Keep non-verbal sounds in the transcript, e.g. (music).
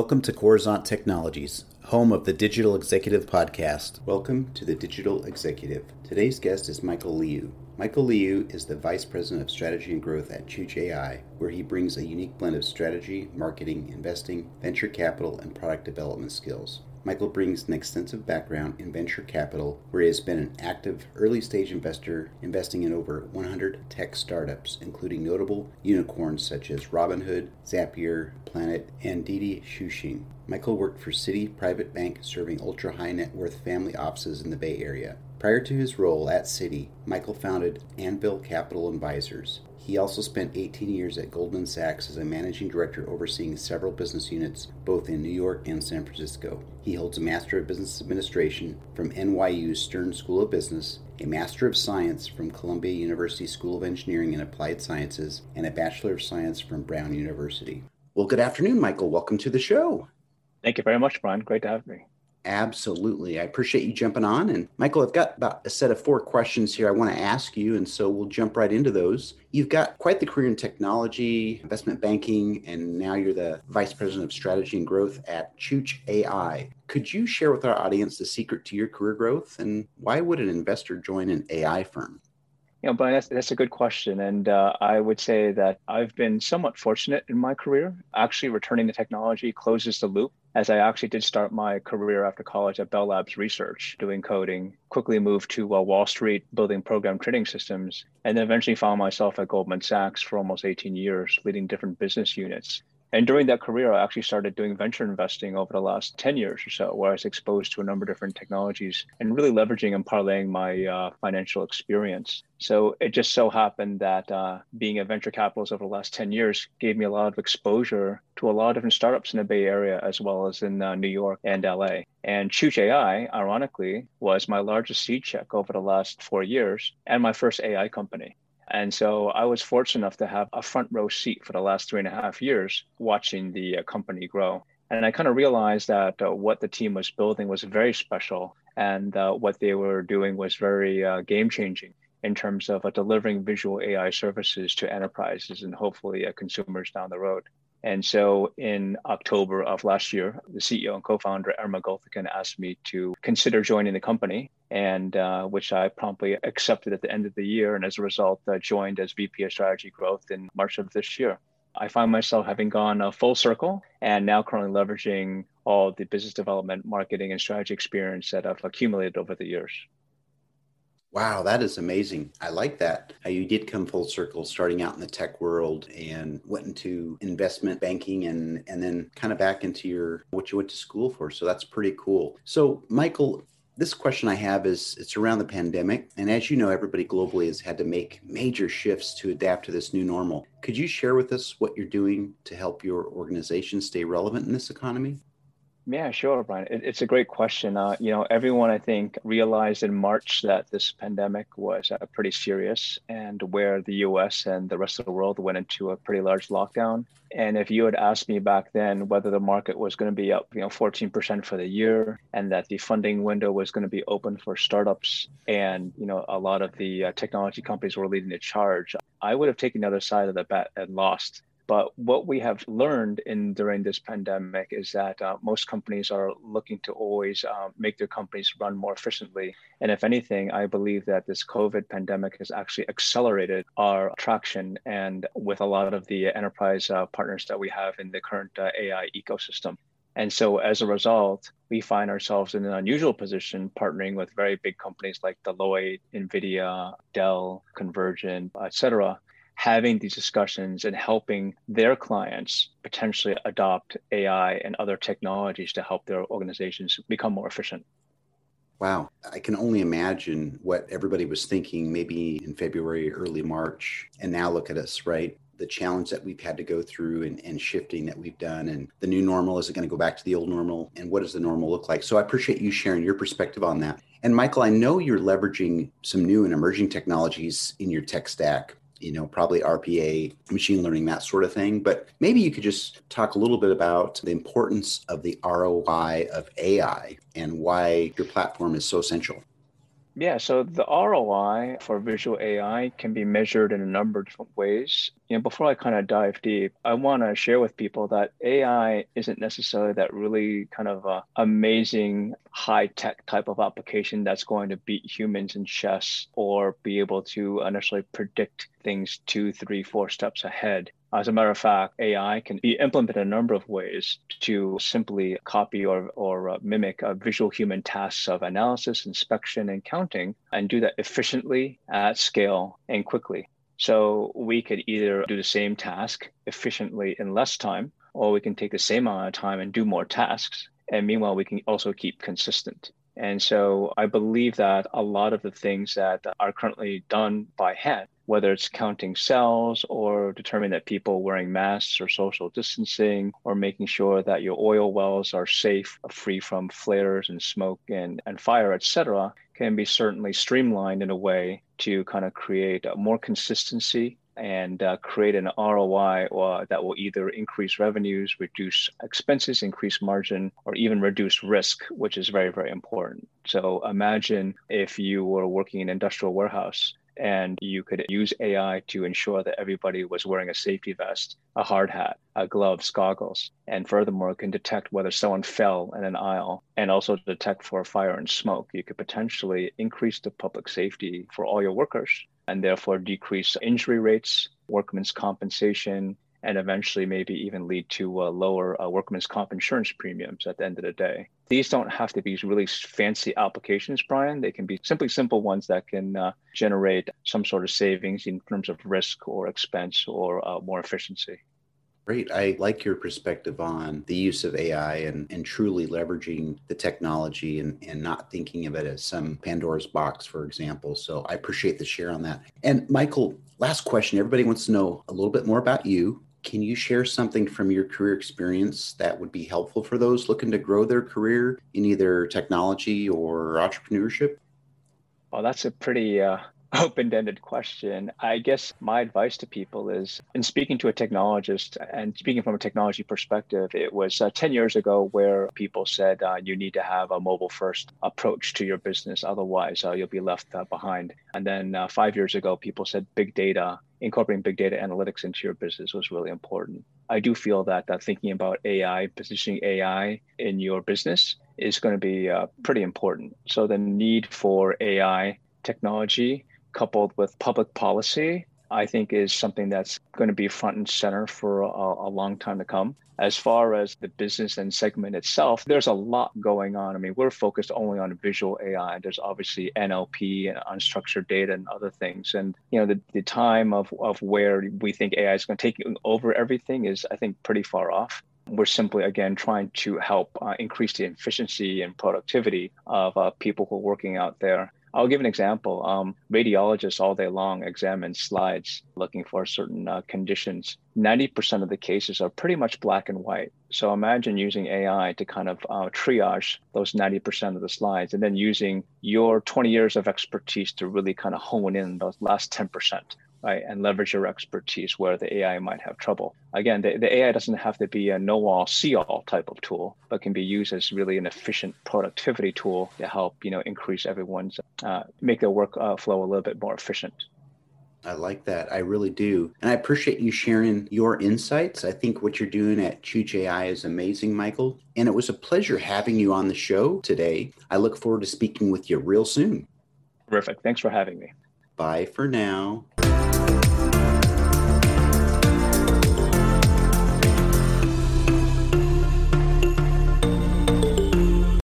Welcome to Coruzant Technologies, home of the Digital Executive Podcast. Welcome to the Digital Executive. Today's guest is Michael Liou. Michael Liou is the Vice President of Strategy and Growth at Chooch AI, where he brings a unique blend of strategy, marketing, investing, venture capital, and product development skills. Michael brings an extensive background in venture capital, where he has been an active early stage investor, investing in over 100 tech startups, including notable unicorns such as Robinhood, Zapier, Planet, and Didi Chuxing. Michael worked for Citi Private Bank, serving ultra high net worth family offices in the Bay Area. Prior to his role at Citi, Michael founded Anvil Capital Advisors. He also spent 18 years at Goldman Sachs as a managing director overseeing several business units both in New York and San Francisco. He holds a Master of Business Administration from NYU's Stern School of Business, a Master of Science from Columbia University School of Engineering and Applied Sciences, and a Bachelor of Science from Brown University. Well, good afternoon, Michael. Welcome to the show. Thank you very much, Brian. Great to have me. Absolutely. I appreciate you jumping on. And Michael, I've got about a set of four questions here I want to ask you. And so we'll jump right into those. You've got quite the career in technology, investment banking, and now you're the Vice President of Strategy and Growth at Chooch AI. Could you share with our audience the secret to your career growth and why would an investor join an AI firm? You know, Brian, that's, that's a good question. And uh, I would say that I've been somewhat fortunate in my career. Actually, returning to technology closes the loop, as I actually did start my career after college at Bell Labs Research, doing coding, quickly moved to uh, Wall Street, building program trading systems, and then eventually found myself at Goldman Sachs for almost 18 years, leading different business units. And during that career, I actually started doing venture investing over the last 10 years or so, where I was exposed to a number of different technologies and really leveraging and parlaying my uh, financial experience. So it just so happened that uh, being a venture capitalist over the last 10 years gave me a lot of exposure to a lot of different startups in the Bay Area, as well as in uh, New York and LA. And Chooch AI, ironically, was my largest seed check over the last four years and my first AI company. And so I was fortunate enough to have a front row seat for the last three and a half years watching the uh, company grow. And I kind of realized that uh, what the team was building was very special and uh, what they were doing was very uh, game changing in terms of uh, delivering visual AI services to enterprises and hopefully uh, consumers down the road. And so in October of last year, the CEO and co-founder Emrah Gultekin asked me to consider joining the company, and uh, which I promptly accepted at the end of the year, and as a result, uh, joined as VP of Strategy Growth in March of this year. I find myself having gone a full circle and now currently leveraging all the business development, marketing, and strategy experience that I've accumulated over the years. Wow, that is amazing. I like that. How you did come full circle starting out in the tech world and went into investment banking and and then kind of back into your what you went to school for. So that's pretty cool. So, Michael, this question I have is it's around the pandemic. And as you know, everybody globally has had to make major shifts to adapt to this new normal. Could you share with us what you're doing to help your organization stay relevant in this economy? Yeah, sure, Brian. It, it's a great question. Uh, you know, everyone I think realized in March that this pandemic was uh, pretty serious, and where the U.S. and the rest of the world went into a pretty large lockdown. And if you had asked me back then whether the market was going to be up, you know, 14% for the year, and that the funding window was going to be open for startups, and you know, a lot of the uh, technology companies were leading the charge, I would have taken the other side of the bet and lost. But what we have learned in during this pandemic is that uh, most companies are looking to always uh, make their companies run more efficiently. And if anything, I believe that this COVID pandemic has actually accelerated our traction and with a lot of the enterprise uh, partners that we have in the current uh, AI ecosystem. And so as a result, we find ourselves in an unusual position partnering with very big companies like Deloitte, NVIDIA, Dell, Convergent, et cetera, having these discussions and helping their clients potentially adopt AI and other technologies to help their organizations become more efficient. Wow. I can only imagine what everybody was thinking maybe in February, early March. And now look at us, right? The challenge that we've had to go through and, and shifting that we've done. And the new normal is it going to go back to the old normal? And what does the normal look like? So I appreciate you sharing your perspective on that. And Michael, I know you're leveraging some new and emerging technologies in your tech stack you know, probably RPA, machine learning, that sort of thing. But maybe you could just talk a little bit about the importance of the ROI of AI and why your platform is so essential. Yeah, so the ROI for visual AI can be measured in a number of different ways. You know, before I kind of dive deep, I want to share with people that AI isn't necessarily that really kind of uh, amazing high tech type of application that's going to beat humans in chess or be able to initially predict things two, three, four steps ahead. As a matter of fact, AI can be implemented a number of ways to simply copy or, or uh, mimic uh, visual human tasks of analysis, inspection, and counting, and do that efficiently, at scale, and quickly. So we could either do the same task efficiently in less time, or we can take the same amount of time and do more tasks. And meanwhile, we can also keep consistent. And so I believe that a lot of the things that are currently done by hand whether it's counting cells or determining that people wearing masks or social distancing or making sure that your oil wells are safe, free from flares and smoke and, and fire, etc., can be certainly streamlined in a way to kind of create more consistency and uh, create an ROI that will either increase revenues, reduce expenses, increase margin, or even reduce risk, which is very, very important. So imagine if you were working in an industrial warehouse and you could use AI to ensure that everybody was wearing a safety vest, a hard hat, a gloves, goggles, and furthermore can detect whether someone fell in an aisle and also detect for fire and smoke. You could potentially increase the public safety for all your workers and therefore decrease injury rates, workmen's compensation, and eventually maybe even lead to uh, lower uh, workman's comp insurance premiums at the end of the day. These don't have to be really fancy applications, Brian. They can be simply simple ones that can uh, generate some sort of savings in terms of risk or expense or uh, more efficiency. Great. I like your perspective on the use of AI and, and truly leveraging the technology and, and not thinking of it as some Pandora's box, for example. So I appreciate the share on that. And Michael, last question. Everybody wants to know a little bit more about you can you share something from your career experience that would be helpful for those looking to grow their career in either technology or entrepreneurship? Well, that's a pretty uh, (laughs) open-ended question. I guess my advice to people is, in speaking to a technologist and speaking from a technology perspective, it was uh, 10 years ago where people said uh, you need to have a mobile-first approach to your business, otherwise uh, you'll be left uh, behind. And then uh, five years ago, people said big data, incorporating big data analytics into your business was really important. I do feel that, that thinking about AI, positioning AI in your business is going to be uh, pretty important. So the need for AI technology coupled with public policy, I think is something that's going to be front and center for a, a, long time to come. As far as the business and segment itself, there's a lot going on. I mean, we're focused only on visual AI. There's obviously NLP and unstructured data and other things. And you know, the, the time of, of where we think AI is going to take over everything is, I think, pretty far off we're simply again trying to help uh, increase the efficiency and productivity of uh, people who are working out there I'll give an example. Um, radiologists all day long examine slides looking for certain uh, conditions. 90% of the cases are pretty much black and white. So imagine using AI to kind of uh, triage those 90% of the slides and then using your 20 years of expertise to really kind of hone in those last 10% right, and leverage your expertise where the AI might have trouble. Again, the, the AI doesn't have to be a know-all, see-all type of tool, but can be used as really an efficient productivity tool to help you know increase everyone's uh, make their work uh, a little bit more efficient. I like that. I really do. And I appreciate you sharing your insights. I think what you're doing at Chooch AI is amazing, Michael. And it was a pleasure having you on the show today. I look forward to speaking with you real soon. Terrific. Thanks for having me. Bye for now.